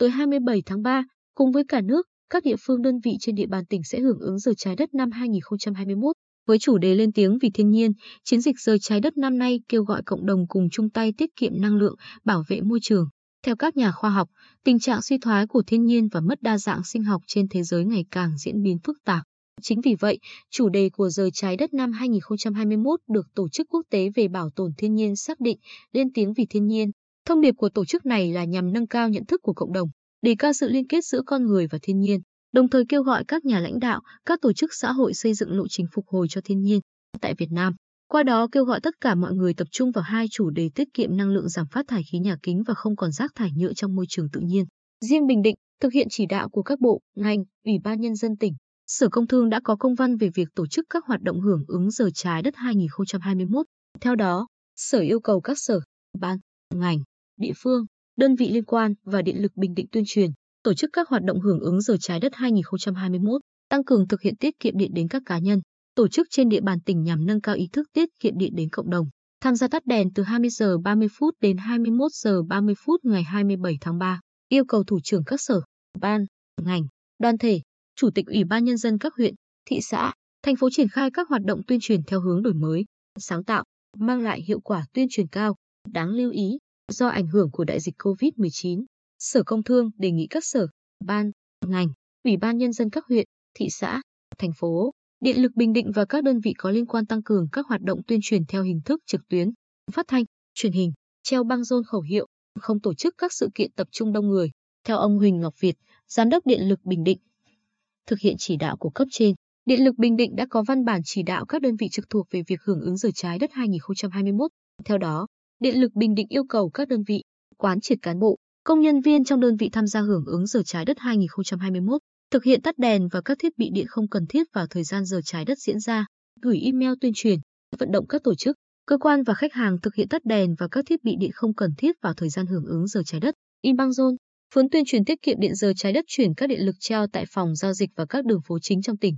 27 tháng 3, cùng với cả nước, các địa phương đơn vị trên địa bàn tỉnh sẽ hưởng ứng giờ trái đất năm 2021. Với chủ đề lên tiếng vì thiên nhiên, chiến dịch giờ trái đất năm nay kêu gọi cộng đồng cùng chung tay tiết kiệm năng lượng, bảo vệ môi trường. Theo các nhà khoa học, tình trạng suy thoái của thiên nhiên và mất đa dạng sinh học trên thế giới ngày càng diễn biến phức tạp. Chính vì vậy, chủ đề của giờ trái đất năm 2021 được Tổ chức Quốc tế về Bảo tồn Thiên nhiên xác định lên tiếng vì thiên nhiên. Thông điệp của tổ chức này là nhằm nâng cao nhận thức của cộng đồng, đề cao sự liên kết giữa con người và thiên nhiên, đồng thời kêu gọi các nhà lãnh đạo, các tổ chức xã hội xây dựng lộ trình phục hồi cho thiên nhiên tại Việt Nam. Qua đó kêu gọi tất cả mọi người tập trung vào hai chủ đề tiết kiệm năng lượng giảm phát thải khí nhà kính và không còn rác thải nhựa trong môi trường tự nhiên. Riêng Bình Định, thực hiện chỉ đạo của các bộ, ngành, Ủy ban Nhân dân tỉnh, Sở Công Thương đã có công văn về việc tổ chức các hoạt động hưởng ứng giờ trái đất 2021. Theo đó, Sở yêu cầu các sở, ban, ngành, địa phương, đơn vị liên quan và Điện lực Bình Định tuyên truyền, tổ chức các hoạt động hưởng ứng giờ trái đất 2021, tăng cường thực hiện tiết kiệm điện đến các cá nhân, tổ chức trên địa bàn tỉnh nhằm nâng cao ý thức tiết kiệm điện đến cộng đồng. Tham gia tắt đèn từ 20 giờ 30 phút đến 21 giờ 30 phút ngày 27 tháng 3. Yêu cầu thủ trưởng các sở, ban, ngành, đoàn thể, chủ tịch ủy ban nhân dân các huyện, thị xã, thành phố triển khai các hoạt động tuyên truyền theo hướng đổi mới, sáng tạo, mang lại hiệu quả tuyên truyền cao. Đáng lưu ý, do ảnh hưởng của đại dịch COVID-19, Sở Công Thương đề nghị các sở, ban, ngành, ủy ban nhân dân các huyện, thị xã, thành phố, Điện lực Bình Định và các đơn vị có liên quan tăng cường các hoạt động tuyên truyền theo hình thức trực tuyến, phát thanh, truyền hình, treo băng rôn khẩu hiệu, không tổ chức các sự kiện tập trung đông người. Theo ông Huỳnh Ngọc Việt, Giám đốc Điện lực Bình Định, thực hiện chỉ đạo của cấp trên, Điện lực Bình Định đã có văn bản chỉ đạo các đơn vị trực thuộc về việc hưởng ứng giờ trái đất 2021. Theo đó, Điện lực Bình Định yêu cầu các đơn vị quán triệt cán bộ, công nhân viên trong đơn vị tham gia hưởng ứng giờ trái đất 2021, thực hiện tắt đèn và các thiết bị điện không cần thiết vào thời gian giờ trái đất diễn ra, gửi email tuyên truyền, vận động các tổ chức, cơ quan và khách hàng thực hiện tắt đèn và các thiết bị điện không cần thiết vào thời gian hưởng ứng giờ trái đất. In băng rôn, phấn tuyên truyền tiết kiệm điện giờ trái đất chuyển các điện lực treo tại phòng giao dịch và các đường phố chính trong tỉnh.